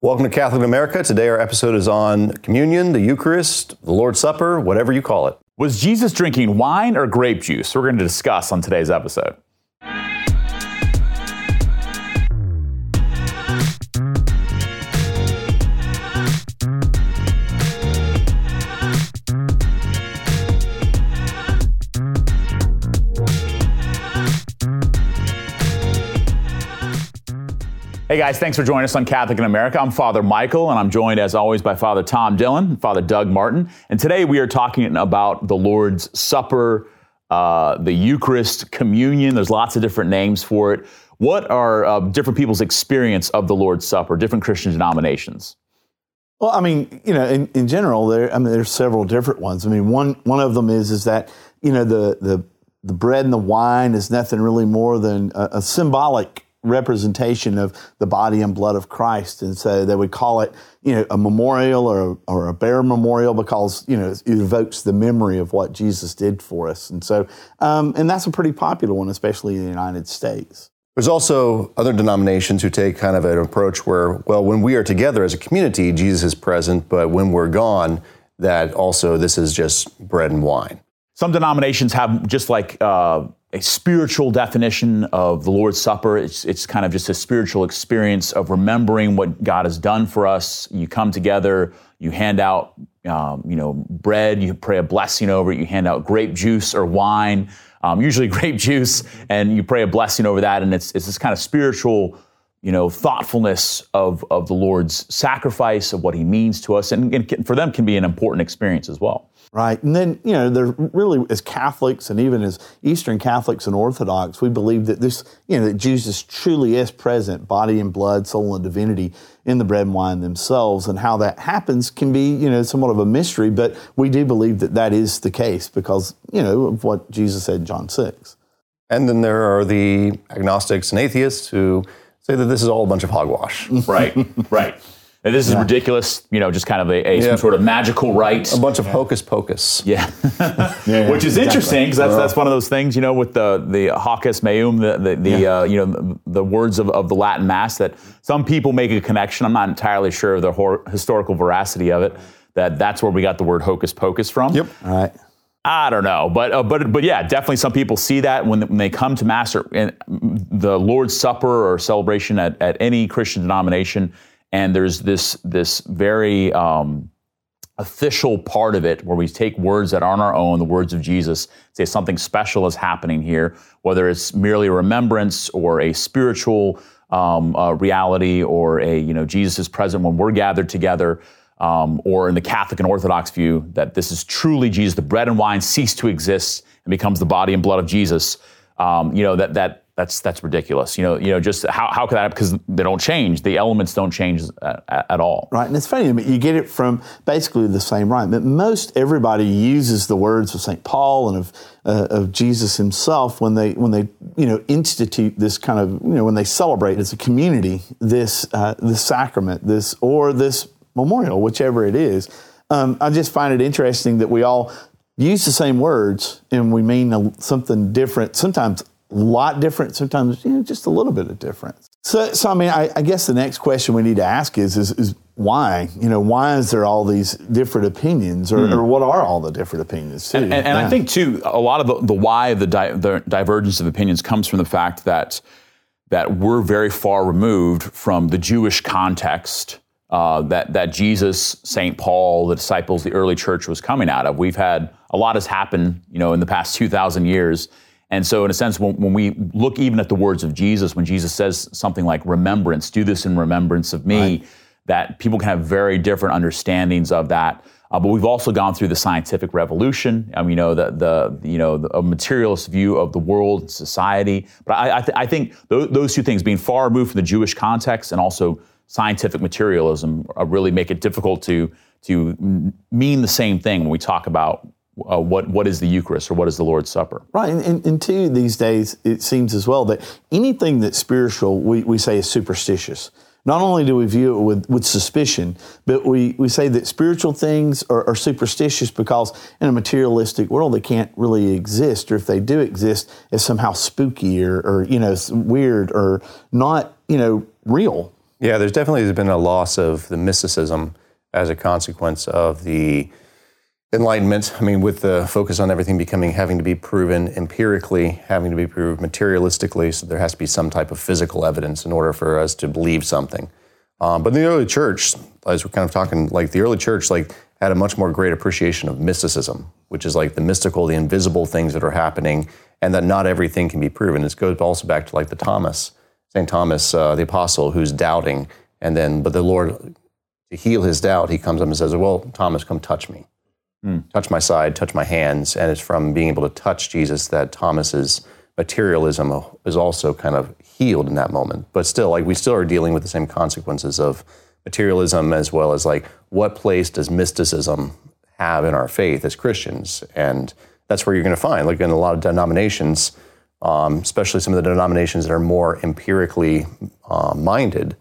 Welcome to Catholic America. Today our episode is on communion, the Eucharist, the Lord's Supper, whatever you call it. Was Jesus drinking wine or grape juice? We're going to discuss on today's episode. Hey guys, thanks for joining us on Catholic in America. I'm Father Michael, and I'm joined as always by Father Tom Dillon, Father Doug Martin. And today we are talking about the Lord's Supper, uh, the Eucharist, communion. There's lots of different names for it. What are uh, different people's experience of the Lord's Supper, different Christian denominations? Well, I mean, you know, in, in general, there I mean, there's several different ones. I mean, one one of them is is that you know the the the bread and the wine is nothing really more than a, a symbolic representation of the body and blood of Christ. And so they would call it, you know, a memorial or a, or a bare memorial because, you know, it evokes the memory of what Jesus did for us. And so, um, and that's a pretty popular one, especially in the United States. There's also other denominations who take kind of an approach where, well, when we are together as a community, Jesus is present, but when we're gone, that also this is just bread and wine. Some denominations have just like uh, a spiritual definition of the Lord's Supper. It's, it's kind of just a spiritual experience of remembering what God has done for us. You come together, you hand out, um, you know, bread, you pray a blessing over it, you hand out grape juice or wine, um, usually grape juice, and you pray a blessing over that. And it's, it's this kind of spiritual, you know, thoughtfulness of, of the Lord's sacrifice, of what he means to us. And, and for them can be an important experience as well. Right. And then, you know, there really, as Catholics and even as Eastern Catholics and Orthodox, we believe that this, you know, that Jesus truly is present, body and blood, soul and divinity in the bread and wine themselves. And how that happens can be, you know, somewhat of a mystery, but we do believe that that is the case because, you know, of what Jesus said in John 6. And then there are the agnostics and atheists who say that this is all a bunch of hogwash. right, right. And this is yeah. ridiculous, you know, just kind of a, a yeah. some sort of magical right. A bunch of hocus pocus. Yeah. yeah Which is exactly. interesting because that's, that's one of those things, you know, with the, the hocus meum, the, the, the uh, you know, the words of, of the Latin Mass that some people make a connection. I'm not entirely sure of the hor- historical veracity of it, that that's where we got the word hocus pocus from. Yep. All right. I don't know, but uh, but but yeah, definitely some people see that when, when they come to mass or the Lord's Supper or celebration at, at any Christian denomination and there's this this very um, official part of it where we take words that aren't our own, the words of Jesus, say something special is happening here, whether it's merely a remembrance or a spiritual um, uh, reality or a you know Jesus is present when we're gathered together. Um, or in the Catholic and Orthodox view, that this is truly Jesus, the bread and wine cease to exist and becomes the body and blood of Jesus. Um, you know that that that's that's ridiculous. You know, you know, just how, how could that? Happen? Because they don't change. The elements don't change at, at, all. Right, and it's funny. but You get it from basically the same rhyme. But most everybody uses the words of Saint Paul and of uh, of Jesus himself when they when they you know institute this kind of you know when they celebrate as a community this uh, this sacrament this or this memorial, whichever it is. Um, I just find it interesting that we all use the same words and we mean something different. Sometimes lot different, sometimes you know, just a little bit of difference. So, so I mean, I, I guess the next question we need to ask is, is, is, why? You know, why is there all these different opinions, or, mm. or what are all the different opinions? Too? And, and, and yeah. I think too, a lot of the, the why of the, di- the divergence of opinions comes from the fact that that we're very far removed from the Jewish context uh, that that Jesus, Saint Paul, the disciples, the early church was coming out of. We've had a lot has happened, you know, in the past two thousand years and so, in a sense, when, when, we look even at the words of Jesus, when Jesus says something like remembrance, do this in remembrance of me, right. that people can have very different understandings of that. Uh, but we've also gone through the scientific revolution. Um, you know, the, the you know the, a materialist view of the world and society. But I, I, th- I think th- those two things, being far removed from the Jewish context and also scientific materialism, uh, really make it difficult to to mean the same thing when we talk about uh, what what is the Eucharist or what is the Lord's Supper? Right, and, and, and two, these days it seems as well that anything that's spiritual we, we say is superstitious. Not only do we view it with, with suspicion, but we, we say that spiritual things are, are superstitious because in a materialistic world they can't really exist, or if they do exist, it's somehow spooky or, or you know weird or not you know real. Yeah, there's definitely been a loss of the mysticism as a consequence of the Enlightenment. I mean, with the focus on everything becoming having to be proven empirically, having to be proved materialistically, so there has to be some type of physical evidence in order for us to believe something. Um, but in the early church, as we're kind of talking, like the early church, like had a much more great appreciation of mysticism, which is like the mystical, the invisible things that are happening, and that not everything can be proven. This goes also back to like the Thomas, St. Thomas, uh, the apostle, who's doubting, and then, but the Lord, to heal his doubt, he comes up and says, Well, Thomas, come touch me. Mm. Touch my side, touch my hands. And it's from being able to touch Jesus that Thomas's materialism is also kind of healed in that moment. But still, like we still are dealing with the same consequences of materialism as well as like what place does mysticism have in our faith as Christians? And that's where you're going to find, like in a lot of denominations, um, especially some of the denominations that are more empirically uh, minded,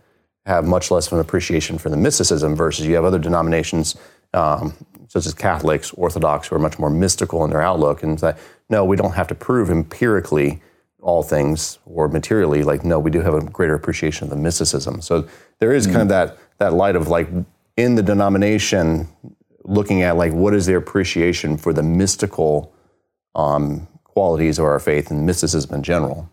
have much less of an appreciation for the mysticism versus you have other denominations um, such as Catholics, Orthodox, who are much more mystical in their outlook and say, no, we don't have to prove empirically all things or materially. Like, no, we do have a greater appreciation of the mysticism. So there is mm kind of that that light of like in the denomination, looking at like what is their appreciation for the mystical um, qualities of our faith and mysticism in general.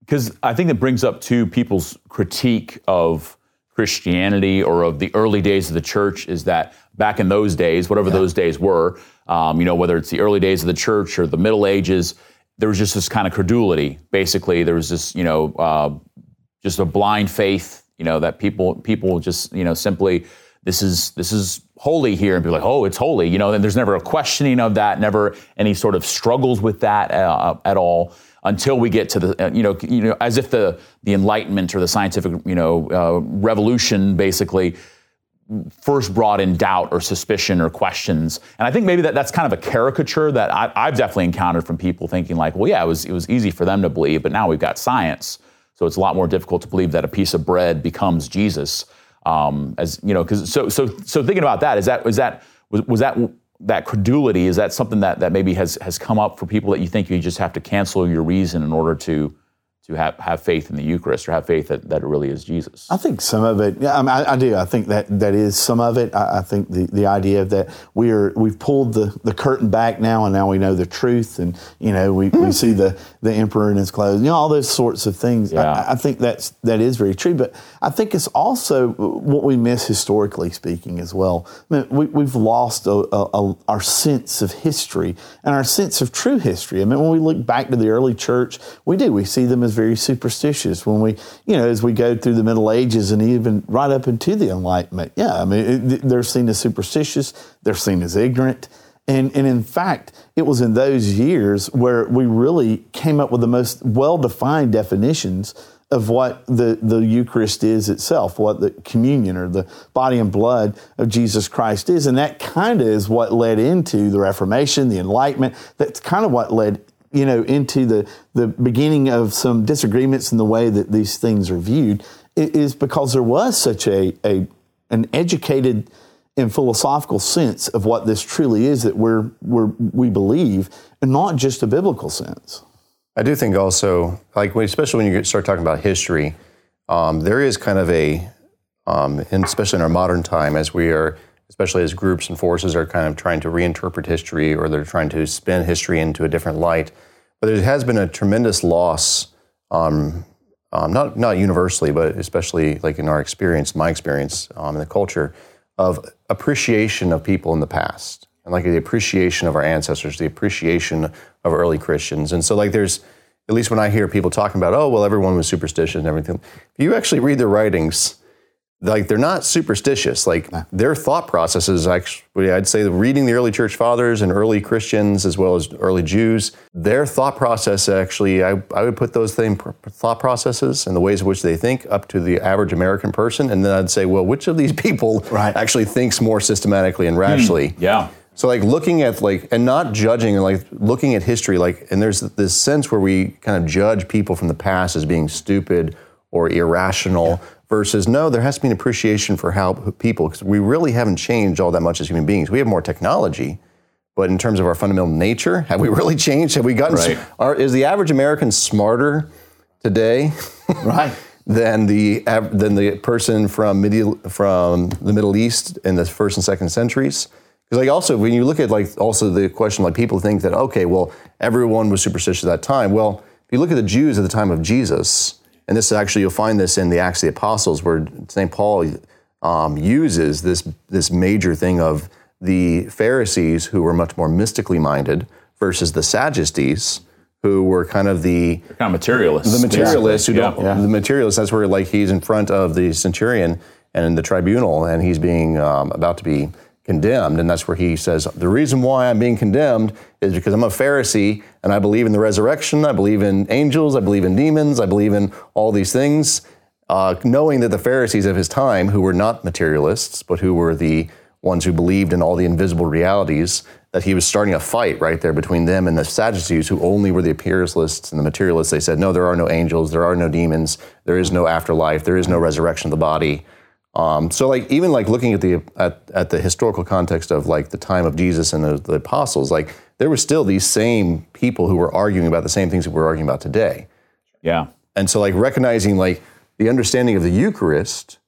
Because I think that brings up too people's critique of Christianity or of the early days of the church is that back in those days, whatever yeah. those days were, um, you know, whether it's the early days of the church or the Middle Ages, there was just this kind of credulity. Basically, there was this, you know, uh, just a blind faith, you know, that people people just, you know, simply this is this is holy here, and be like, oh, it's holy, you know. And there's never a questioning of that, never any sort of struggles with that uh, at all until we get to the, uh, you know, you know, as if the the Enlightenment or the scientific, you know, uh, revolution basically first brought in doubt or suspicion or questions. And I think maybe that that's kind of a caricature that I, have definitely encountered from people thinking like, well, yeah, it was it was easy for them to believe, but now we've got science, so it's a lot more difficult to believe that a piece of bread becomes Jesus. Um, as you know, because so so so thinking about that is that is that was, was that that credulity is that something that that maybe has has come up for people that you think you just have to cancel your reason in order to to have, have faith in the Eucharist or have faith that, that it really is Jesus? I think some of it, yeah, I, mean, I, I do. I think that that is some of it. I, I, think the, the idea that we're we've pulled the, the curtain back now, and now we know the truth, and you know we, we see the, the emperor in his clothes, you know all those sorts of things. Yeah. I, I think that's that is very true, but I think it's also what we miss historically speaking as well. I mean, we, we've lost a, a, our sense of history and our sense of true history. I mean, when we look back to the early church, we do we see them as very superstitious when we, you know, as we go through the Middle Ages and even right up into the Enlightenment. Yeah, I mean, it, they're seen as superstitious, they're seen as ignorant. And, and in fact, it was in those years where we really came up with the most well defined definitions of what the, the Eucharist is itself, what the communion or the body and blood of Jesus Christ is. And that kind of is what led into the Reformation, the Enlightenment. That's kind of what led you know, into the, the beginning of some disagreements in the way that these things are viewed is because there was such a, a an educated and philosophical sense of what this truly is that we're, we're we believe, and not just a biblical sense. I do think also, like especially when you start talking about history, um, there is kind of a, um, and especially in our modern time, as we are especially as groups and forces are kind of trying to reinterpret history or they're trying to spin history into a different light. But there has been a tremendous loss, um, um, not not universally, but especially like in our experience, my experience um, in the culture, of appreciation of people in the past and like the appreciation of our ancestors, the appreciation of early Christians. And so like there's at least when I hear people talking about, oh well, everyone was superstitious and everything. If you actually read their writings, like they're not superstitious. Like their thought processes, actually, I'd say reading the early church fathers and early Christians as well as early Jews, their thought process actually, I, I would put those same thought processes and the ways in which they think up to the average American person, and then I'd say, well, which of these people right. actually thinks more systematically and rationally? Hmm. Yeah. So like looking at like and not judging and like looking at history like and there's this sense where we kind of judge people from the past as being stupid or irrational. Yeah versus no, there has to be an appreciation for how people, because we really haven't changed all that much as human beings. We have more technology, but in terms of our fundamental nature, have we really changed? Have we gotten? Right. Are, is the average American smarter today? right. than the than the person from Middle from the Middle East in the first and second centuries. Because like also when you look at like also the question like people think that okay well everyone was superstitious at that time. Well, if you look at the Jews at the time of Jesus, and this is actually you'll find this in the Acts of the Apostles where St. Paul um, uses this this major thing of the Pharisees who were much more mystically minded versus the Sadducees who were kind of the kind of materialists. the materialists who don't the materialists that's where like he's in front of the centurion and in the tribunal and he's being um, about to be condemned. And that's where he says the reason why i'm being condemned is because i'm a pharisee and i believe in the resurrection. I believe in angels. I believe in demons. I believe in all these things. Uh, knowing that the pharisees of his time who were not materialists but who were the ones who believed in all the invisible realities that he was starting a fight right there between them and the Sadducees, who only were the empiricalists and the materialists. They said, no, there are no angels, there are no demons, there is no afterlife, there is no resurrection of the body. Um, so, like, even like looking at the at, at the historical context of like the time of Jesus and the, the apostles, like there were still these same people who were arguing about the same things that we're arguing about today. Yeah. And so, like, recognizing like the understanding of the Eucharist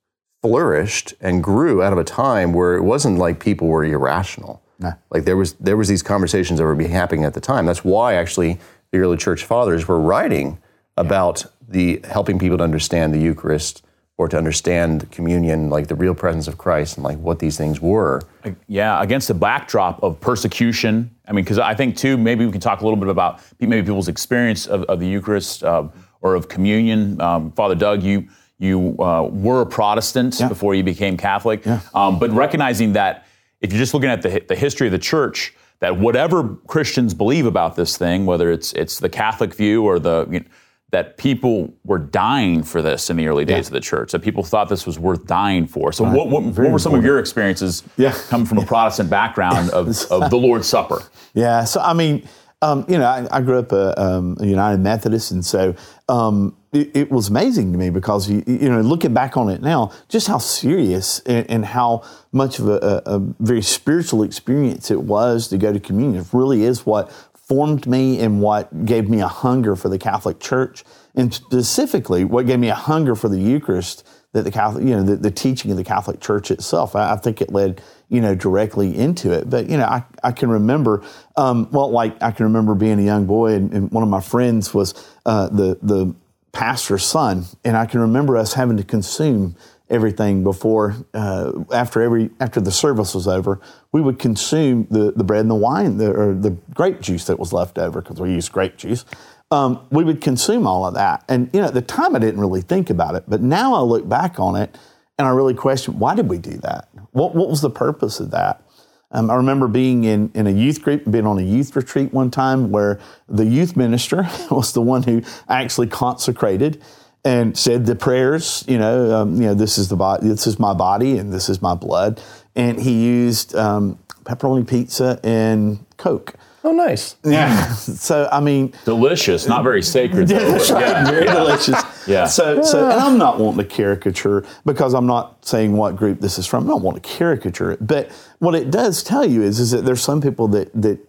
flourished and grew out of a time where it wasn't like people were irrational. Like there was there was these conversations that were being happening at the time. That's why actually the early church fathers were writing about the helping people to understand the Eucharist or to understand communion, like the real presence of Christ and like what these things were. Yeah, against the backdrop of persecution. I mean, because I think too, maybe we can talk a little bit about maybe people's experience of, of the Eucharist uh, or of communion. Um, Father Doug, you you uh, were a Protestant before you became Catholic, um, but recognizing that if you're just looking at the the history of the Church, that whatever Christians believe about this thing, whether it's it's the Catholic view or the you know, that people were dying for this in the early days of the church, that people thought this was worth dying for. So, what, what, what were some of your experiences Yeah. coming from a Protestant background of, of the Lord's Supper? Yeah. So I mean, um, you know, I, I grew up a, um, a United Methodist, and so um, it, it was amazing to me because you, you know, looking back on it now, just how serious and, and how much of a, a, a very spiritual experience it was to go to communion. It really is what formed me and what gave me a hunger for the Catholic Church, and specifically what gave me a hunger for the Eucharist that the Catholic, you know, the, the teaching of the Catholic Church itself. I, I think it led, you know, directly into it. But you know, I, I can remember, um, well, like I can remember being a young boy, and, and one of my friends was uh, the the pastor's son, and I can remember us having to consume everything before uh, after every after the service was over we would consume the, the bread and the wine the, or the grape juice that was left over because we used grape juice. Um, we would consume all of that. And you know at the time i didn't really think about it but now i look back on it and i really question why did we do that? What, what was the purpose of that? Um, I remember being in, in a youth group, being on a youth retreat one time where the youth minister was the one who actually consecrated and said the prayers. You know, um, you know, this is the body, this is my body, and this is my blood. And he used um, pepperoni pizza and Coke. Oh, nice. Yeah. so I mean, Delicious, not very sacred. though. that's right. Very delicious. Yeah. So, so, and I'm not wanting to caricature because I'm not saying what group this is from. I don't want to caricature it, but what it does tell you is, is that there's some people that that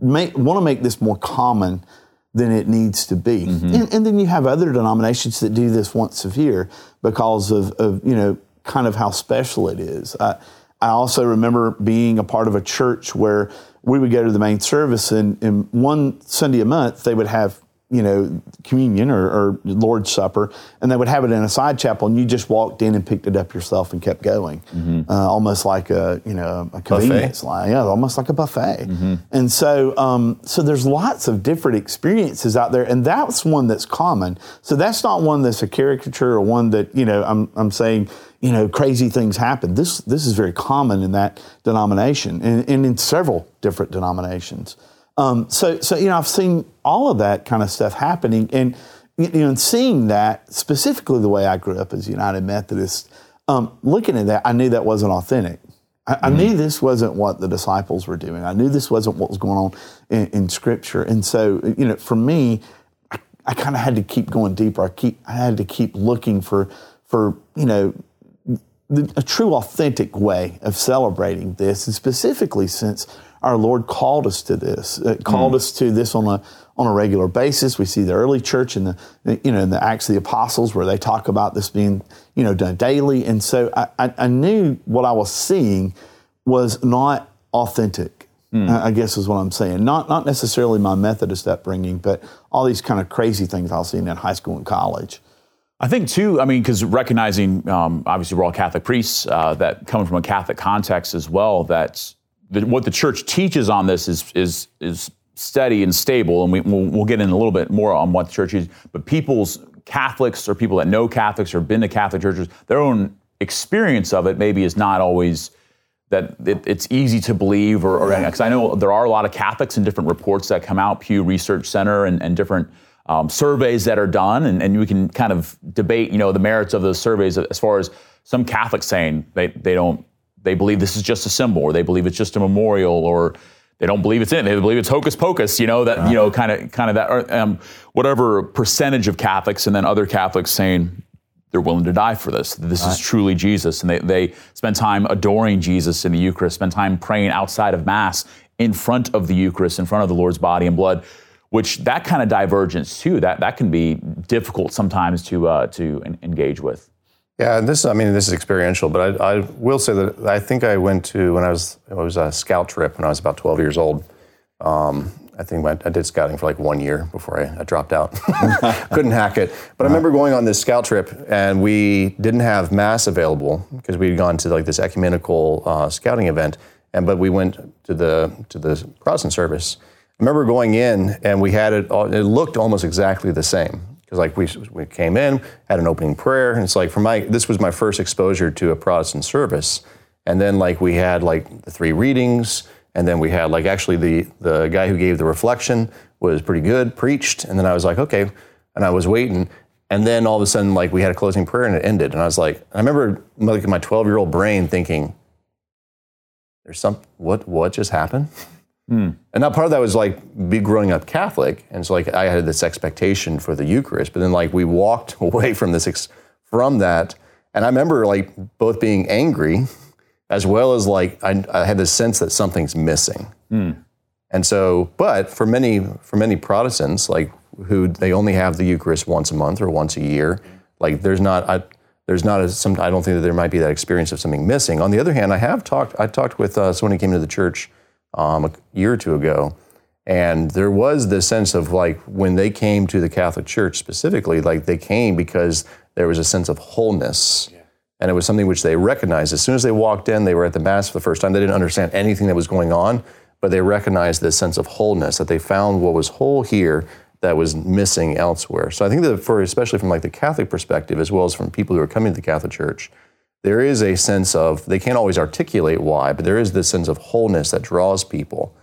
make, want to make this more common than it needs to be, mm-hmm. and, and then you have other denominations that do this once a year because of, of you know kind of how special it is. I, I also remember being a part of a church where we would go to the main service, and, and one Sunday a month they would have you know communion or, or Lord's Supper, and they would have it in a side chapel, and you just walked in and picked it up yourself and kept going, uh, almost like a you know a convenience line, yeah, almost like a buffet. And so um, so there's lots of different experiences out there, and that's one that's common. So that's not one that's a caricature or one that you know I'm I'm saying you know, crazy things happen. This this is very common in that denomination and, and in several different denominations. Um, so so you know, I've seen all of that kind of stuff happening, and you know, and seeing that specifically the way I grew up as a United Methodist, um, looking at that, I knew that wasn't authentic. I, I knew this wasn't what the disciples were doing. I knew this wasn't what was going on in, in Scripture, and so you know, for me, I, I kind of had to keep going deeper. I keep I had to keep looking for for you know the, a true, authentic way of celebrating this, and specifically since our Lord called us to this, uh, called mm. us to this on a on a regular basis. We see the early church in the you know in the Acts of the Apostles where they talk about this being you know done daily, and so I, I, I knew what I was seeing was not authentic. Mm. I guess is what I'm saying. Not not necessarily my Methodist upbringing, but all these kind of crazy things I was seeing in high school and college. I think too. I mean, because recognizing um, obviously we're all Catholic priests uh, that come from a Catholic context as well. That what the church teaches on this is is is steady and stable, and we, will we'll get in a little bit more on what the church is. But people's Catholics or people that know Catholics or been to Catholic churches, their own experience of it maybe is not always that it, it's easy to believe or because I know there are a lot of Catholics and different reports that come out, Pew Research Center and, and different um, surveys that are done, and, and we can kind of debate, you know, the merits of those surveys as far as some Catholics saying they, they don't they believe this is just a symbol, or they believe it's just a memorial, or they don't believe it's in. They believe it's hocus pocus, you know that you know kind of kind of that um, whatever percentage of Catholics, and then other Catholics saying they're willing to die for this. This right. is truly Jesus. And they, they spend time adoring Jesus in the Eucharist, spend time praying outside of Mass in front of the Eucharist, in front of the Lord's body and blood, which that kind of divergence too, that, that can be difficult sometimes to, uh, to engage with. Yeah, and this I mean this is experiential, but I, I, will say that I think I went to when I was it was a scout trip when I was about 12 years old. Um, I think I did scouting for like one year before I, I dropped out. Couldn't hack it. But I remember going on this scout trip and we didn't have mass available because we'd gone to like this ecumenical uh, scouting event. And but we went to the to the Protestant service. I remember going in and we had it. It looked almost exactly the same because like we we came in, had an opening prayer, and it's like for my this was my first exposure to a Protestant service. And then like we had like the three readings and then we had like actually the the guy who gave the reflection was pretty good, preached, and then I was like, okay, and I was waiting, and then all of a sudden like we had a closing prayer and it ended, and I was like, I remember like my 12 year old brain thinking, there's some what what just happened. Hmm. And now part of that was like be growing up Catholic, and so like I had this expectation for the Eucharist, but then like we walked away from this ex- from that, and I remember like both being angry as well as like I, I had this sense that something's missing. Mm. And so, but for many for many Protestants, like who they only have the Eucharist once a month or once a year, like there's not I, there's not a, some I don't think that there might be that experience of something missing. On the other hand, I have talked I talked with uh, someone who came to the church um, a year or two ago, and there was this sense of like when they came to the Catholic Church specifically, like they came because there was a sense of wholeness. Yeah and it was something which they recognized. As soon as they walked in, they were at the Mass for the first time. They didn't understand anything that was going on, but they recognized this sense of wholeness, that they found what was whole here that was missing elsewhere. So I think that for, especially from like the Catholic perspective, as well as from people who are coming to the Catholic Church, there is a sense of, they can't always articulate why, but there is this sense of wholeness that draws people.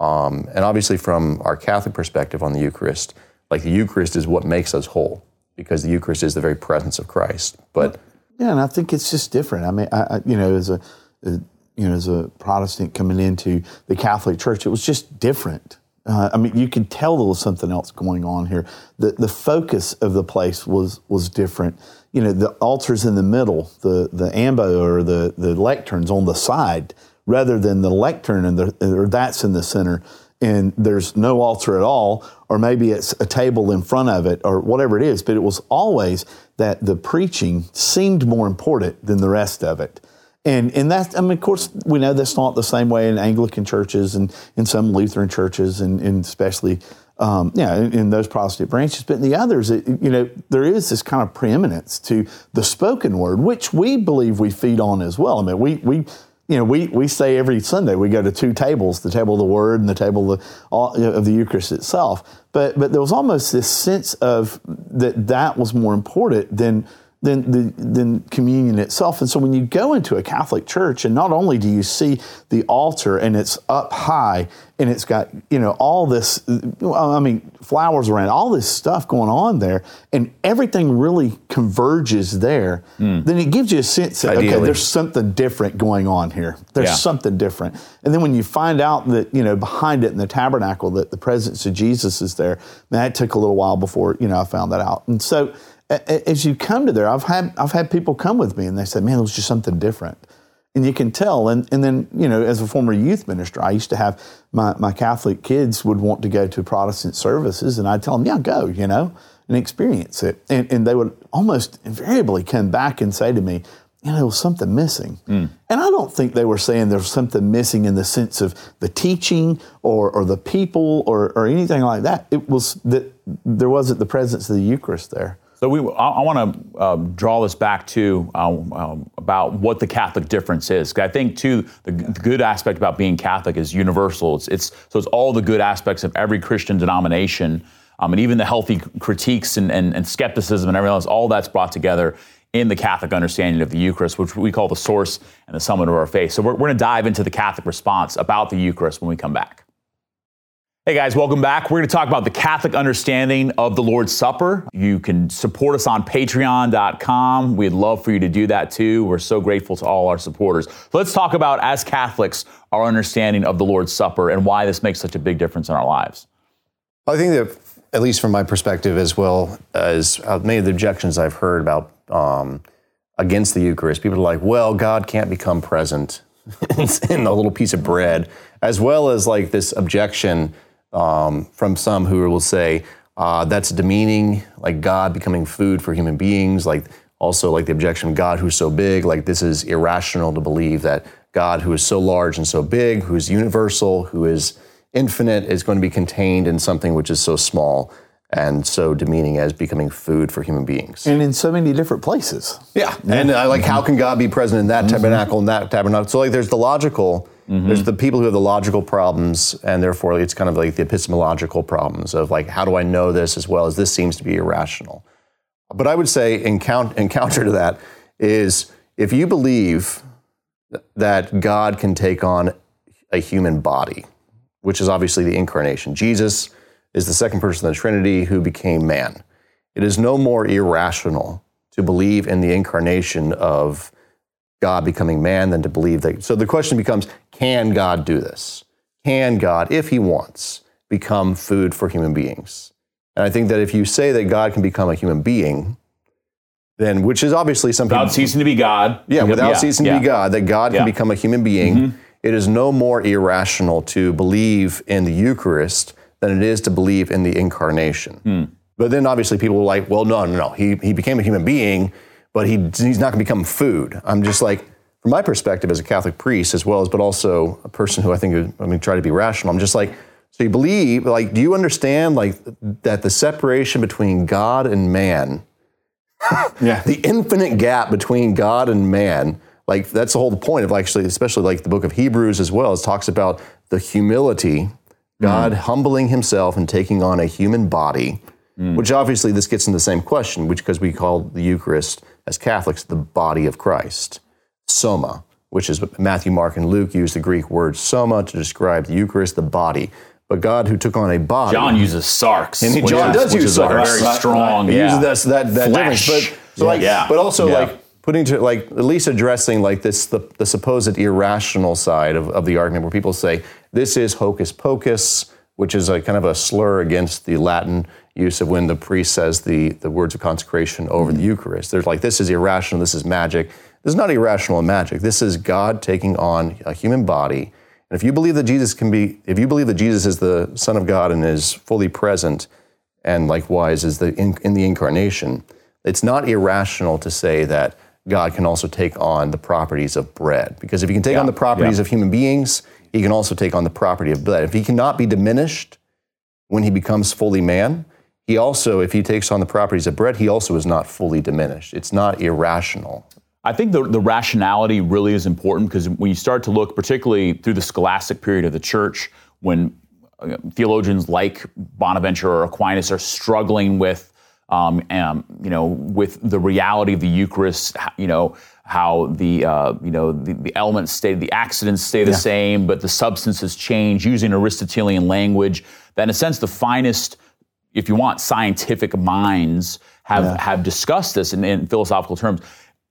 Um, and obviously from our Catholic perspective on the Eucharist, like the Eucharist is what makes us whole, because the Eucharist is the very presence of Christ. But yeah, and I think it's just different. I mean, I, I, you know, as a, a, you know, as a Protestant coming into the Catholic Church, it was just different. Uh, I mean, you could tell there was something else going on here. The the focus of the place was was different. You know, the altars in the middle, the the ambo or the the lecterns on the side, rather than the lectern and the or that's in the center and there's no altar at all, or maybe it's a table in front of it, or whatever it is. But it was always that the preaching seemed more important than the rest of it. And, and that, I mean, of course, we know that's not the same way in Anglican churches and in some Lutheran churches, and, and especially, um, yeah, in, in, those Protestant branches. But in the others, it, you know, there is this kind of preeminence to the spoken word, which we believe we feed on as well. I mean, we, we you know, we, we say every Sunday we go to two tables, the table of the Word and the table of the, of the Eucharist itself. But, but there was almost this sense of that that was more important than than, the, than communion itself. And so when you go into a Catholic church, and not only do you see the altar and it's up high and it's got, you know, all this, I mean, flowers around, all this stuff going on there, and everything really converges there, mm. then it gives you a sense that, Ideally. okay, there's something different going on here. There's yeah. something different. And then when you find out that, you know, behind it in the tabernacle that the presence of Jesus is there, man, that took a little while before, you know, I found that out. And so, as you come to there, I've had I've had people come with me and they said, "Man, it was just something different." And you can tell. And and then you know, as a former youth minister, I used to have my my Catholic kids would want to go to Protestant services, and I'd tell them, "Yeah, go," you know, and experience it. And and they would almost invariably come back and say to me, you know, there was something missing. Mm. And I don't think they were saying there's something missing in the sense of the teaching or, or the people or, or anything like that. It was that there wasn't the presence of the Eucharist there. So we, I, I want to uh, draw this back to uh, um, about what the Catholic difference is. I think too the, the, good aspect about being Catholic is universal. It's, it's, so it's all the good aspects of every Christian denomination, um, and even the healthy critiques and, and, and skepticism and everything else. All that's brought together in the Catholic understanding of the Eucharist, which we call the source and the summit of our faith. So we're, we're going to dive into the Catholic response about the Eucharist when we come back. Hey guys, welcome back. We're going to talk about the Catholic understanding of the Lord's Supper. You can support us on patreon.com. We'd love for you to do that too. We're so grateful to all our supporters. Let's talk about, as Catholics, our understanding of the Lord's Supper and why this makes such a big difference in our lives. I think that, at least from my perspective, as well as uh, many of the objections I've heard about um, against the Eucharist. People are like, well, God can't become present in a little piece of bread, as well as like this objection um, from some who will say uh, that's demeaning, like God becoming food for human beings. Like also like the objection, God who's so big, like this is irrational to believe that God who is so large and so big, who is universal, who is infinite, is going to be contained in something which is so small and so demeaning as becoming food for human beings. And in so many different places. Yeah. And I like, mm-hmm. how can God be present in that mm-hmm. tabernacle and that tabernacle? So, like, there's the logical, mm-hmm. there's the people who have the logical problems, and therefore it's kind of like the epistemological problems of, like, how do I know this as well as this seems to be irrational? But I would say, in, count, in counter to that, is if you believe that God can take on a human body, which is obviously the incarnation, Jesus is the second person of the Trinity who became man. It is no more irrational to believe in the incarnation of God becoming man than to believe that. So the question becomes can God do this? Can God, if he wants, become food for human beings? And I think that if you say that God can become a human being, then which is obviously something without ceasing to be God. Yeah, without yeah, ceasing yeah. to be God, that God can become a human being. Mm-hmm. It is no more irrational to believe in the Eucharist than it is to believe in the incarnation. Mm. But then obviously people are like, well, no, no, no. He, he became a human being, but he, he's not going to become food. I'm just like, from my perspective as a Catholic priest, as well as, but also a person who I think, I mean, try to be rational, I'm just like, so you believe, like, do you understand, like, that the separation between God and man, yeah. the infinite gap between God and man, like, that's the whole point of actually, especially like the book of Hebrews as well, it talks about the humility God mm. humbling himself and taking on a human body, mm. which obviously this gets in the same question, which because we call the Eucharist as Catholics the body of Christ, soma, which is what Matthew, Mark, and Luke use the Greek word soma to describe the Eucharist, the body. But God, who took on a body, John uses sarx, and John is, does use sarx, like very strong. He yeah. uses that that, that difference, but so like, yeah. but also yeah. like putting to like at least addressing like this the, the supposed irrational side of, of the argument where people say this is hocus pocus, which is a kind of a slur against the Latin use of when the priest says the, the words of consecration over mm-hmm. the Eucharist. There's like, this is irrational, this is magic. This is not irrational and magic. This is God taking on a human body. And if you believe that Jesus can be, if you believe that Jesus is the Son of God and is fully present, and likewise is the in, in the incarnation, it's not irrational to say that God can also take on the properties of bread. Because if he can take yeah. on the properties yeah. of human beings, he can also take on the property of bread. If he cannot be diminished when he becomes fully man, he also, if he takes on the properties of bread, he also is not fully diminished. It's not irrational. I think the, the rationality really is important because when you start to look, particularly through the scholastic period of the church, when uh, theologians like Bonaventure or Aquinas are struggling with, um, um, you know, with the reality of the Eucharist, you know, how the uh, you know the, the, elements stay, the accidents stay the yeah. same, but the substances change using Aristotelian language. That in a sense, the finest, if you want, scientific minds have yeah. have discussed this in, in, philosophical terms.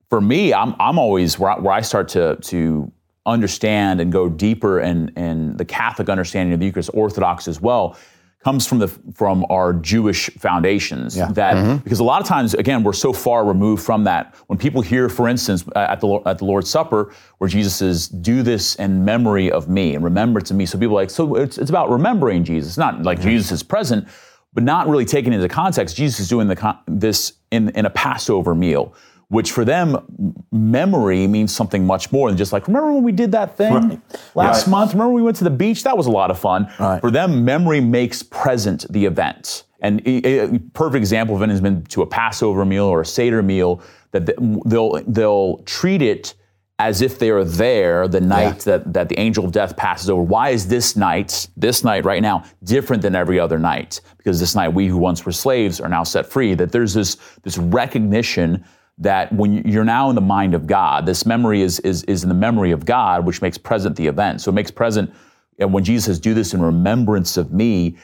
For me, I'm I'm always where I, where I start to to understand and go deeper in in the Catholic understanding of the Eucharist, Orthodox as well comes from the from our Jewish foundations. Yeah. That mm-hmm. because a lot of times, again, we're so far removed from that. When people hear, for instance, uh, at the at the Lord's Supper, where Jesus says, "Do this in memory of me," and remember to me. So people are like, so it's it's about remembering Jesus. Not like Jesus is present, but not really taken into context. Jesus is doing the con- this in in a Passover meal. Which for them, memory means something much more than just like, remember when we did that thing Right. last Right. month? Remember we went to the beach? That was a lot of fun. Right. For them, memory makes present the event. And a, perfect example of it has been to a Passover meal or a Seder meal that they'll they'll treat it as if they are there the night that, that the angel of death passes over. Why is this night, this night right now, different than every other night? Because this night we who once were slaves are now set free. That there's this this recognition that when you're now in the mind of God, this memory is is is in the memory of God, which makes present the event. So it makes present. And when Jesus says, "Do this in remembrance of me,"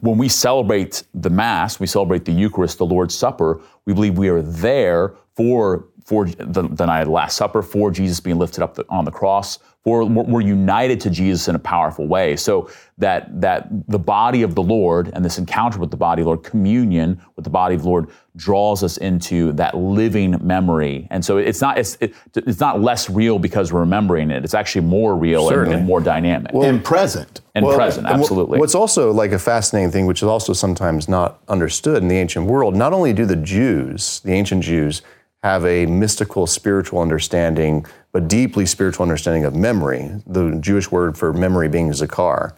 when we celebrate the Mass, we celebrate the Eucharist, the Lord's Supper, we believe we are there for, for the, the night of the Last Supper, for Jesus being lifted up the, on the cross, for we're, we're united to Jesus in a powerful way. So that, that the body of the Lord and this encounter with the body of the Lord, communion with the body of the Lord, draws us into that living memory. And so it's not, it's, it, it's not less real because we're remembering it. It's actually more real and, and more dynamic well, and present. and Well, present. Absolutely. What's also like a fascinating thing, which is also sometimes not understood in the ancient world, not only do the Jews, the ancient Jews, have a mystical spiritual understanding, but deeply spiritual understanding of memory. The Jewish word for memory being zakar.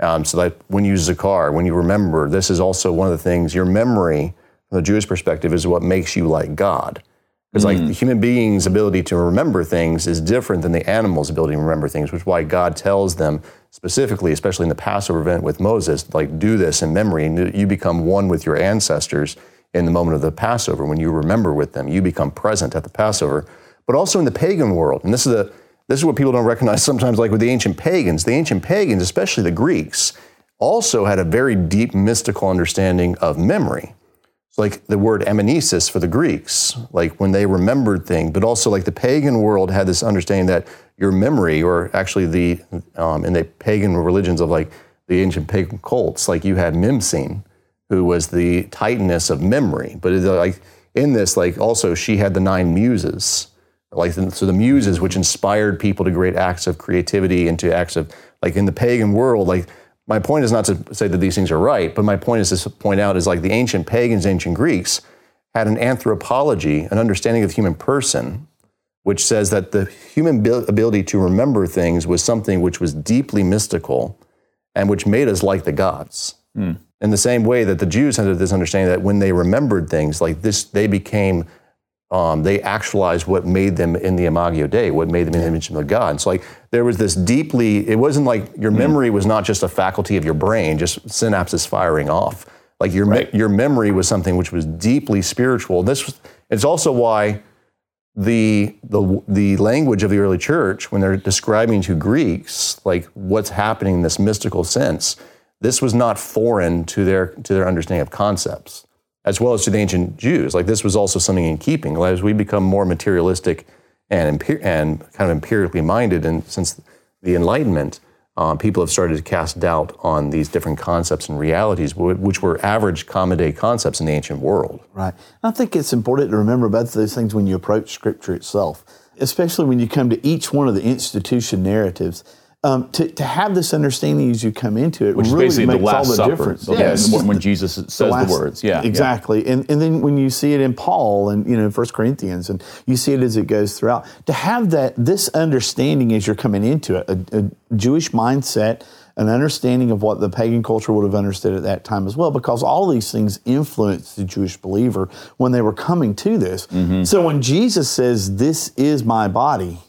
Um, so that when you use zakar, when you remember, this is also one of the things, your memory, from the Jewish perspective, is what makes you like God. Because like the human being's ability to remember things is different than the animal's ability to remember things, which is why God tells them specifically, especially in the Passover event with Moses, like do this in memory, and you become one with your ancestors in the moment of the Passover. When you remember with them, you become present at the Passover. But also in the pagan world, and this is the this is what people don't recognize sometimes, like with the ancient pagans. The ancient pagans, especially the Greeks, also had a very deep mystical understanding of memory. It's like the word amnesis for the Greeks, like when they remembered things, but also like the pagan world had this understanding that your memory, or actually the um, in the pagan religions of like the ancient pagan cults, like you had Mnemosyne, who was the titaness of memory. But like in this, like also she had the nine muses, like so the muses which inspired people to great acts of creativity and to acts of like in the pagan world, like my point is not to say that these things are right, but my point is to point out is like the ancient pagans, ancient Greeks had an anthropology, an understanding of the human person, which says that the human ability to remember things was something which was deeply mystical and which made us like the gods. Hmm. In the same way that the Jews had this understanding that when they remembered things like this, they became, um, they actualized what made them in the Imago Dei, what made them in the image of God. And so, like, there was this deeply, it wasn't like your memory was not just a faculty of your brain, just synapses firing off. Like, your, me- your memory was something which was deeply spiritual. This was, it's also why the, the, the language of the early church, when they're describing to Greeks, like what's happening in this mystical sense, this was not foreign to their, to their understanding of concepts, as well as to the ancient Jews. Like this was also something in keeping. As we become more materialistic and, and kind of empirically minded, and since the Enlightenment, uh, people have started to cast doubt on these different concepts and realities, which were average common day concepts in the ancient world. Right. I think it's important to remember both of those things when you approach Scripture itself, especially when you come to each one of the institution narratives. Um, to, to have this understanding as you come into it Which really makes the Last all the Supper. difference. The- Yes. when, when Jesus says the, last- words. Yeah. yeah. exactly. And and then when you see it in Paul and you know First Corinthians, and you see it as it goes throughout, to have that this understanding as you're coming into it, a, a Jewish mindset, an understanding of what the pagan culture would have understood at that time as well, because all these things influenced the Jewish believer when they were coming to this. Mm-hmm. So when Jesus says, "This is my body,"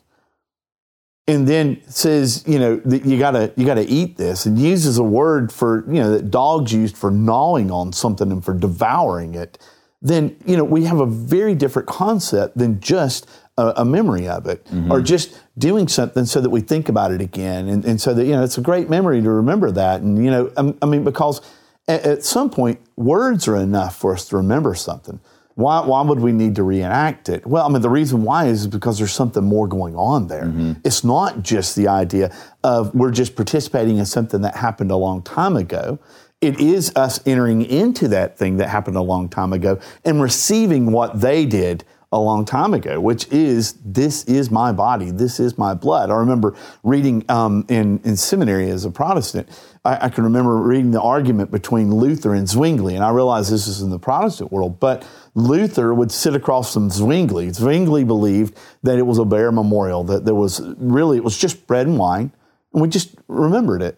and then says, you know, that you gotta you gotta eat this, and uses a word for you know that dogs used for gnawing on something and for devouring it, then you know we have a very different concept than just a, a memory of it, mm-hmm. or just doing something so that we think about it again, and, and so that you know it's a great memory to remember that, and you know, I, I mean because at, at some point words are enough for us to remember something. Why, why would we need to reenact it? Well, I mean, the reason why is because there's something more going on there. It's not just the idea of we're just participating in something that happened a long time ago. it is us entering into that thing that happened a long time ago and receiving what they did a long time ago, which is this is my body, this is my blood. I remember reading um, in, in seminary as a Protestant, I, I, can remember reading the argument between Luther and Zwingli, and I realize this is in the Protestant world, but Luther would sit across from Zwingli. Zwingli believed that it was a bare memorial, that there was really, it was just bread and wine, and we just remembered it.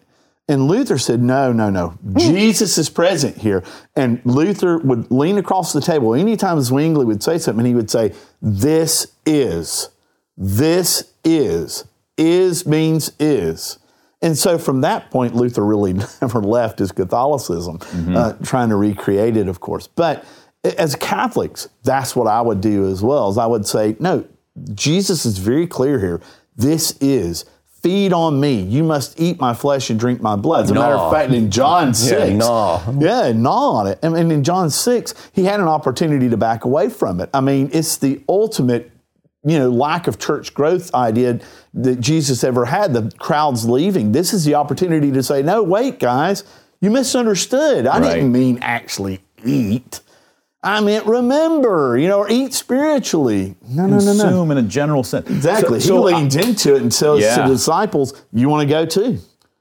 And Luther said, no, no, no. Jesus is present here. And Luther would lean across the table. Anytime Zwingli would say something, he would say, This is. This is. Is means is. And so from that point, Luther really never left his Catholicism, mm-hmm. uh, trying to recreate it, of course. But as Catholics, that's what I would do as well. As I would say, no, Jesus is very clear here. This is feed on me. You must eat my flesh and drink my blood. As a no. matter of fact, in John 6, yeah, no. yeah, gnaw on it. I mean, in John 6, he had an opportunity to back away from it. I mean, it's the ultimate, you know, lack of church growth idea that Jesus ever had, the crowds leaving. This is the opportunity to say, no, wait, guys, you misunderstood. I right. didn't mean actually eat. I meant remember, you know, or eat spiritually. No, no, no, no. Consume in a general sense. Exactly. So, he so uh, leans I, into it and tells yeah. the disciples, you want to go too.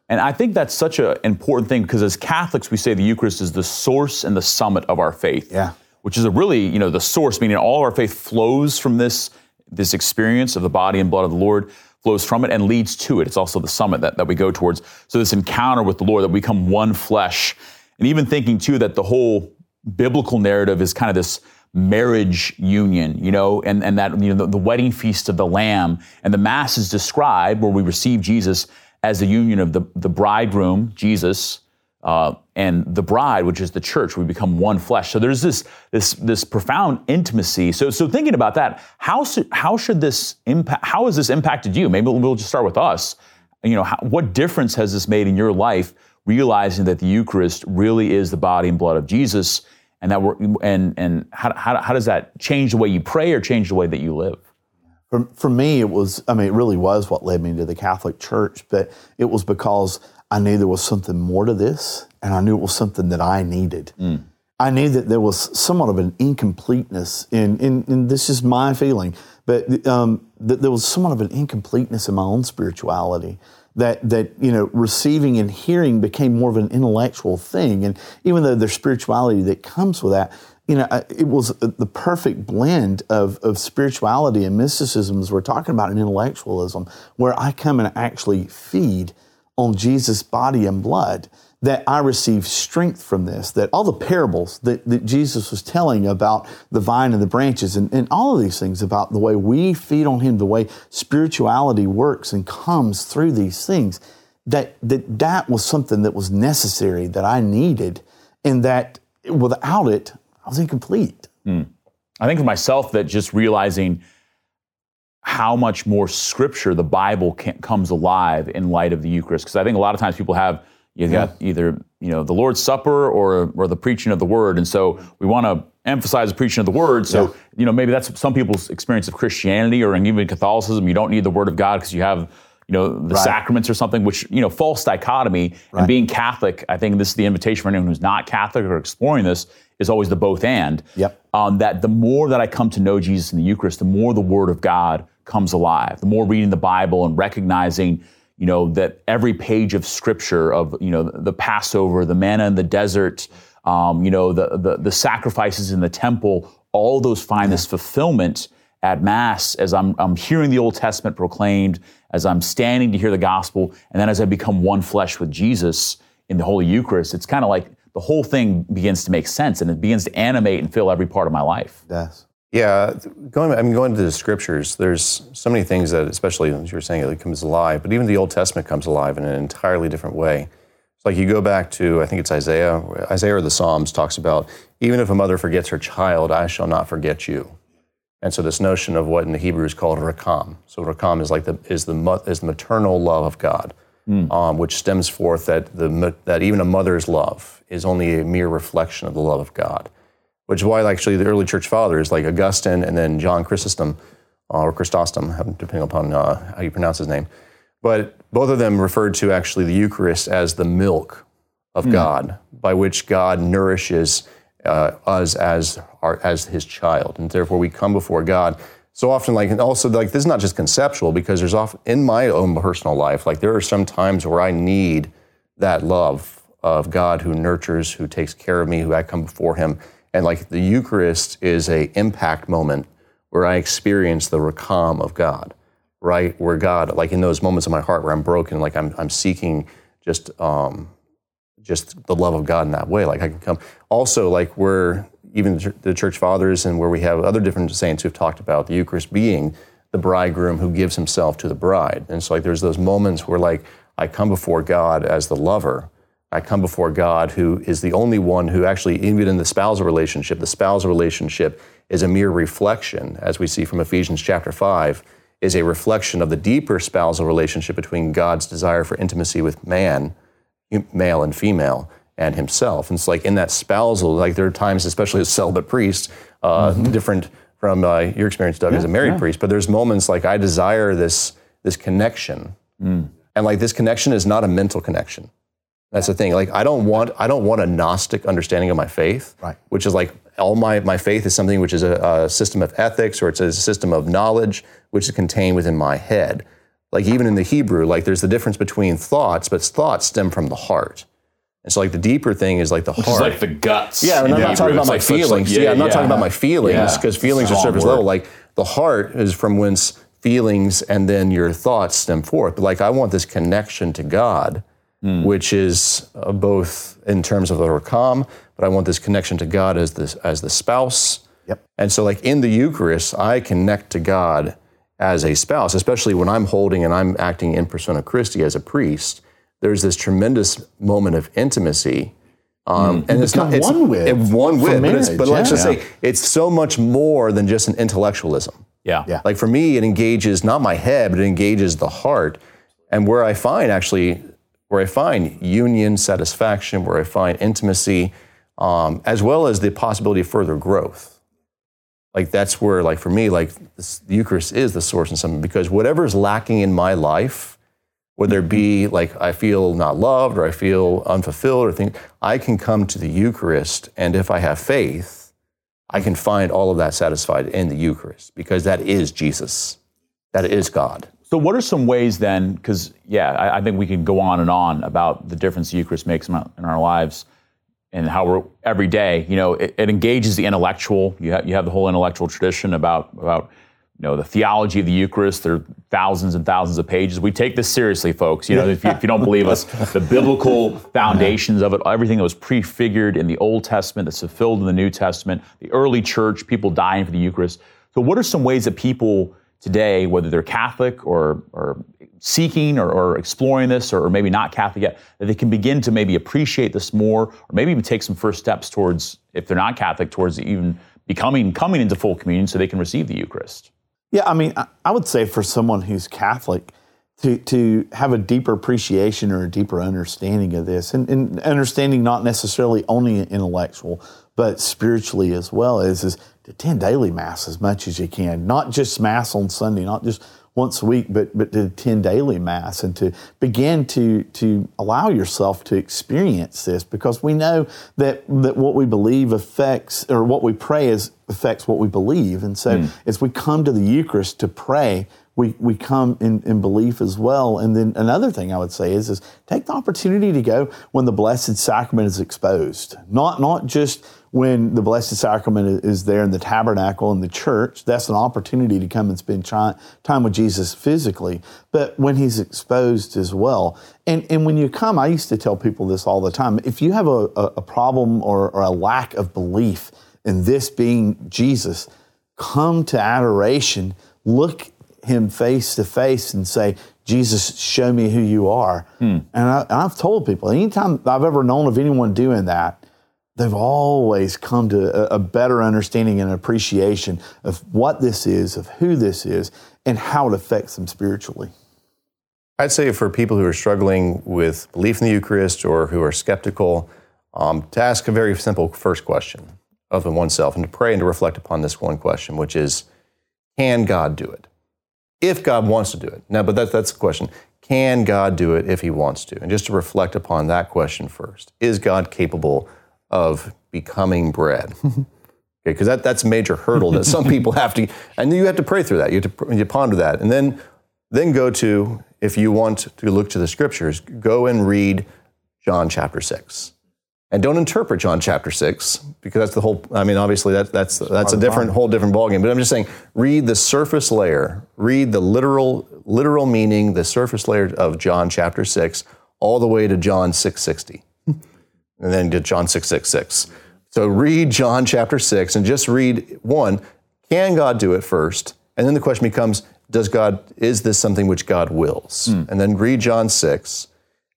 And I think that's such an important thing because as Catholics, we say the Eucharist is the source and the summit of our faith. Yeah. Which is a really, you know, the source, meaning all of our faith flows from this, this experience of the body and blood of the Lord, flows from it and leads to it. It's also the summit that, that we go towards. So this encounter with the Lord that we become one flesh. And even thinking too that the whole biblical narrative is kind of this marriage union, you know, and, and that, you know, the, the, wedding feast of the Lamb. And the Mass is described where we receive Jesus as the union of the, the bridegroom, Jesus, uh, and the bride, which is the church. We become one flesh. So there's this, this, this profound intimacy. So, so thinking about that, how, how should this impact, how has this impacted you? Maybe we'll just start with us. You know, how, what difference has this made in your life, realizing that the Eucharist really is the body and blood of Jesus? And that we're and and how, how, how does that change the way you pray or change the way that you live? For, for me it was i mean it really was what led me to the catholic church but it was because i knew there was something more to this and i knew it was something that i needed. Mm. i knew that there was somewhat of an incompleteness in, in, in this is my feeling but um, that there was somewhat of an incompleteness in my own spirituality that that you know receiving and hearing became more of an intellectual thing. And even though there's spirituality that comes with that you know uh, it was uh, the perfect blend of, of spirituality and mysticism as we're talking about an intellectualism where i come and actually feed on jesus body and blood that I receive strength from this, that all the parables that, that Jesus was telling about the vine and the branches and, and all of these things about the way we feed on Him, the way spirituality works and comes through these things, that that, that was something that was necessary, that I needed, and that without it, I was incomplete. Mm. I think for myself, that just realizing how much more scripture the Bible can, comes alive in light of the Eucharist. Because I think a lot of times people have you got either you know the Lord's Supper or or the preaching of the Word, and so we want to emphasize the preaching of the Word. So yeah. you know maybe that's some people's experience of Christianity or even Catholicism. You don't need the Word of God because you have you know the right. sacraments or something. Which you know false dichotomy. Right. And being Catholic, I think this is the invitation for anyone who's not Catholic or exploring this is always the both and. Yep. Um, that the more that I come to know Jesus in the Eucharist, the more the Word of God comes alive. The more reading the Bible and recognizing you know, that every page of scripture of, you know, the Passover, the manna in the desert, um, you know, the, the, the, sacrifices in the temple, all those find this fulfillment at Mass as I'm, I'm hearing the Old Testament proclaimed, as I'm standing to hear the gospel, and then as I become one flesh with Jesus in the Holy Eucharist, it's kind of like the whole thing begins to make sense and it begins to animate and fill every part of my life. Yes. Yeah, going. I mean, going to the scriptures. There's so many things that, especially as you were saying, it comes alive. But even the Old Testament comes alive in an entirely different way. It's like you go back to, I think it's Isaiah. Isaiah or the Psalms talks about, even if a mother forgets her child, I shall not forget you. And so this notion of what in the Hebrew is called rakam. So rakam is like the is the is the maternal love of God, mm. um, which stems forth that the that even a mother's love is only a mere reflection of the love of God which is why actually the early church fathers like Augustine and then John Chrysostom uh, or Chrysostom, depending upon uh, how you pronounce his name, but both of them referred to actually the Eucharist as the milk of God, by which God nourishes uh, us as our, as His child, and therefore we come before God. So often, like, and also like this is not just conceptual because there's often in my own personal life, like there are some times where I need that love of God who nurtures, who takes care of me, who I come before Him, and like the Eucharist is a impact moment where I experience the rakam of God, right? Where God, like in those moments of my heart where I'm broken, like I'm, I'm seeking just, um, just the love of God in that way. Like I can come. Also, like where even the church fathers and where we have other different saints who've talked about the Eucharist being the bridegroom who gives himself to the bride. And so like there's those moments where like I come before God as the lover. I come before God who is the only one who actually, even in the spousal relationship, the spousal relationship is a mere reflection, as we see from Ephesians chapter 5, is a reflection of the deeper spousal relationship between God's desire for intimacy with man, male and female, and himself. And it's like in that spousal, like there are times, especially as celibate priest, uh, mm-hmm. different from uh, your experience, Doug, yeah, as a married yeah. priest, but there's moments like I desire this, this connection. Mm. And like this connection is not a mental connection. That's the thing. Like I don't want I don't want a Gnostic understanding of my faith, right. which is like all my, my faith is something which is a, a, system of ethics or it's a system of knowledge which is contained within my head. Like even in the Hebrew, like there's the difference between thoughts, but thoughts stem from the heart. And so like the deeper thing is like the which heart. like the guts. Yeah, I'm not talking about my feelings. Yeah, yeah, I'm not talking about my feelings because feelings are surface word. level. Like the heart is from whence feelings and then your thoughts stem forth. But like I want this connection to God mm. which is uh, both in terms of the rakam, but I want this connection to God as the, as the spouse. Yep. And so, like in the Eucharist, I connect to God as a spouse, especially when I'm holding and I'm acting in persona Christi as a priest. There's this tremendous moment of intimacy. Um, mm. And it's not it's, one with it, one with, marriage, but, but yeah. let's just say it's so much more than just an intellectualism. Yeah. yeah. Like for me, it engages not my head, but it engages the heart. And where I find actually where I find union, satisfaction, where I find intimacy, um, as well as the possibility of further growth. Like that's where, like for me, like this, the Eucharist is the source in something because whatever is lacking in my life, whether it be like I feel not loved or I feel unfulfilled or things, I can come to the Eucharist, and if I have faith, I can find all of that satisfied in the Eucharist because that is Jesus, that is God. So, what are some ways then? Because, yeah, I, I, think we can go on and on about the difference the Eucharist makes in our, in our lives and how we're every day. You know, it, it engages the intellectual. You, ha- you have the whole intellectual tradition about about you know the theology of the Eucharist. There are thousands and thousands of pages. We take this seriously, folks. You know, if you, if you don't believe us, the biblical foundations of it, everything that was prefigured in the Old Testament, that's fulfilled in the New Testament, the early church, people dying for the Eucharist. So, what are some ways that people today, whether they're Catholic or, or seeking or, or, exploring this, or, maybe not Catholic yet, that they can begin to maybe appreciate this more, or maybe even take some first steps towards, if they're not Catholic, towards even becoming coming into full communion so they can receive the Eucharist. Yeah, I mean, I would say for someone who's Catholic, to, to have a deeper appreciation or a deeper understanding of this, and, and understanding not necessarily only intellectual, but spiritually as well, is, is attend daily mass as much as you can. Not just mass on Sunday, not just once a week, but but to attend daily mass and to begin to to allow yourself to experience this because we know that that what we believe affects or what we pray is affects what we believe. And so mm. as we come to the Eucharist to pray, we, we come in, in belief as well. And then another thing I would say is, is take the opportunity to go when the Blessed Sacrament is exposed. Not, not just when the Blessed Sacrament is there in the tabernacle in the church. That's an opportunity to come and spend time with Jesus physically, but when he's exposed as well. And, and when you come, I used to tell people this all the time. If you have a, a, problem or, or a lack of belief in this being Jesus, come to adoration, look him face to face and say, Jesus, show me who you are. Hmm. And, I, have told people, anytime I've ever known of anyone doing that, they've always come to a, a, better understanding and appreciation of what this is, of who this is, and how it affects them spiritually. I'd say for people who are struggling with belief in the Eucharist or who are skeptical, um, to ask a very simple first question of oneself and to pray and to reflect upon this one question, which is, can God do it? if God wants to do it. Now, but that, that's the question. Can God do it if He wants to? And just to reflect upon that question first Is God capable of becoming bread? because that, that's a major hurdle that some people have to, and you have to pray through that. You have to you ponder that, and then then go to if you want to look to the scriptures, go and read John chapter six, and don't interpret John chapter six because that's the whole. I mean, obviously that, that's that's a different whole different ballgame. But I'm just saying, read the surface layer, read the literal literal meaning, the surface layer of John chapter six, all the way to John six sixty, and then to John six six six. So read John chapter 6 and just read one, can God do it first? And then the question becomes, does God, is this something which God wills? Mm. And then read John 6.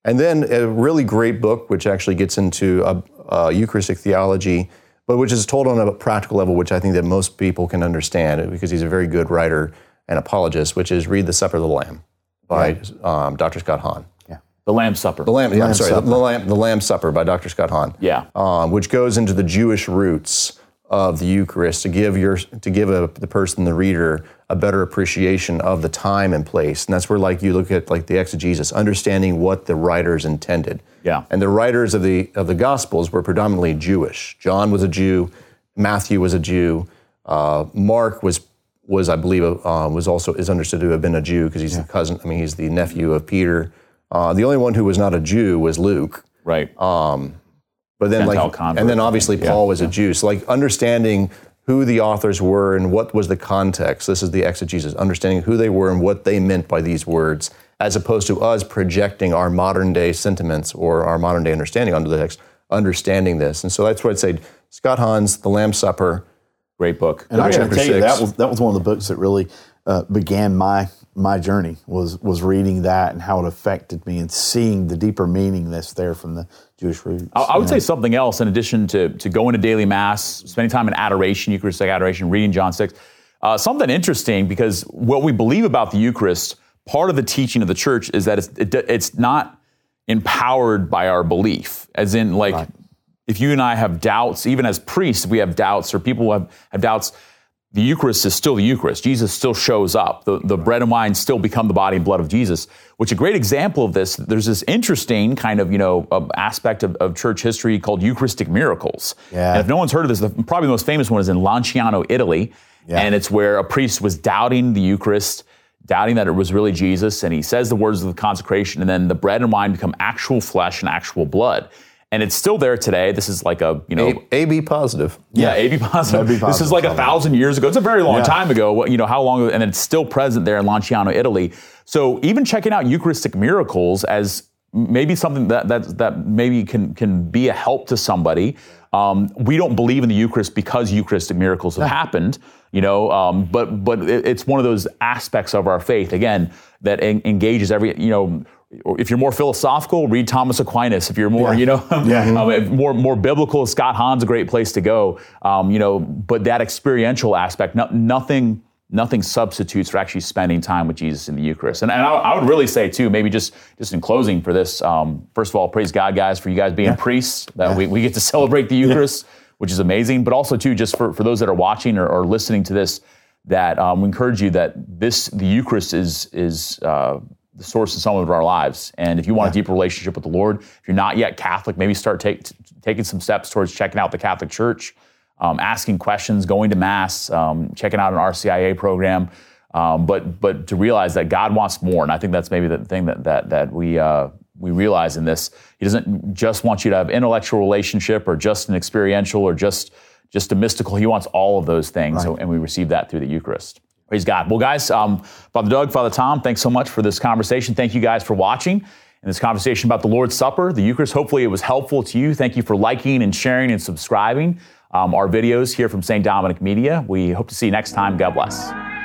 And then a really great book, which actually gets into a, a Eucharistic theology, but which is told on a practical level, which I think that most people can understand because he's a very good writer and apologist, which is Read the Supper of the Lamb by yeah. um, Dr. Scott Hahn. The Lamb Supper. The Lamb, yeah, I'm sorry, the, the, Lamb, the Lamb Supper by Dr. Scott Hahn. Yeah. Um, which goes into the Jewish roots of the Eucharist to give your to give a, the person, the reader, a better appreciation of the time and place. And that's where like you look at like the exegesis, understanding what the writers intended. Yeah. And the writers of the of the Gospels were predominantly Jewish. John was a Jew, Matthew was a Jew, uh, Mark was was I believe uh, was also is understood to have been a Jew because he's yeah. the cousin. I mean, he's the nephew of Peter. Uh, the only one who was not a Jew was Luke. Right. Um, but then, Gentile like, convert, and then obviously Paul was a. Jew. So, like, understanding who the authors were and what was the context. This is the exegesis, understanding who they were and what they meant by these words, as opposed to us projecting our modern day sentiments or our modern day understanding onto the text, understanding this. And so that's what I'd say. Scott Hahn's The Lamb Supper. Great book. And I got to tell you, that was, that was one of the books that really uh, began my my journey was was reading that and how it affected me and seeing the deeper meaning that's there from the Jewish roots. I, I would say something else in addition to to going to daily mass, spending time in adoration, Eucharistic adoration, reading John six. Uh, something interesting because what we believe about the Eucharist, part of the teaching of the church is that it's it, it's not empowered by our belief, as in like. Right. If you and I have doubts, even as priests, we have doubts, or people have, have doubts, the Eucharist is still the Eucharist. Jesus still shows up. The, the bread and wine still become the body and blood of Jesus, which a great example of this, there's this interesting kind of, you know, aspect of, of, church history called Eucharistic miracles. Yeah. And if no one's heard of this, the, probably the most famous one is in Lanciano, Italy. Yeah. And it's where a priest was doubting the Eucharist, doubting that it was really Jesus. And he says the words of the consecration, and then the bread and wine become actual flesh and actual blood and it's still there today. This is like a you know a- AB positive. Yeah, AB positive. Positive. This is like a thousand years ago. It's a very long yeah. time ago. You know how long? And it's still present there in Lanciano, Italy. So even checking out Eucharistic miracles as maybe something that that that maybe can can be a help to somebody. Um, we don't believe in the Eucharist because Eucharistic miracles have happened, you know. Um, but but it's one of those aspects of our faith again that en- engages every you know if you're more philosophical, read Thomas Aquinas. If you're more, yeah. you know, yeah. um, more more biblical, Scott Hahn's a great place to go. Um, you know, but that experiential aspect, no, nothing nothing substitutes for actually spending time with Jesus in the Eucharist. And, and I, I, would really say too, maybe just just in closing for this, um, first of all, praise God, guys, for you guys being yeah. priests that we, we get to celebrate the Eucharist, which is amazing. But also too, just for, for those that are watching or, or listening to this, that um, we encourage you that this the Eucharist is is uh, the source and some of our lives. And if you want yeah. a deeper relationship with the Lord, if you're not yet Catholic, maybe start take, t- taking some steps towards checking out the Catholic Church, um, asking questions, going to Mass, um, checking out an RCIA program. Um, but but to realize that God wants more, and I think that's maybe the thing that that that we uh, we realize in this. He doesn't just want you to have intellectual relationship or just an experiential or just just a mystical. He wants all of those things, right. so, and we receive that through the Eucharist. Praise God. Well, guys, um, Father Doug, Father Tom, thanks so much for this conversation. Thank you guys for watching in this conversation about the Lord's Supper, the Eucharist. Hopefully, it was helpful to you. Thank you for liking and sharing and subscribing um, our videos here from St. Dominic Media. We hope to see you next time. God bless.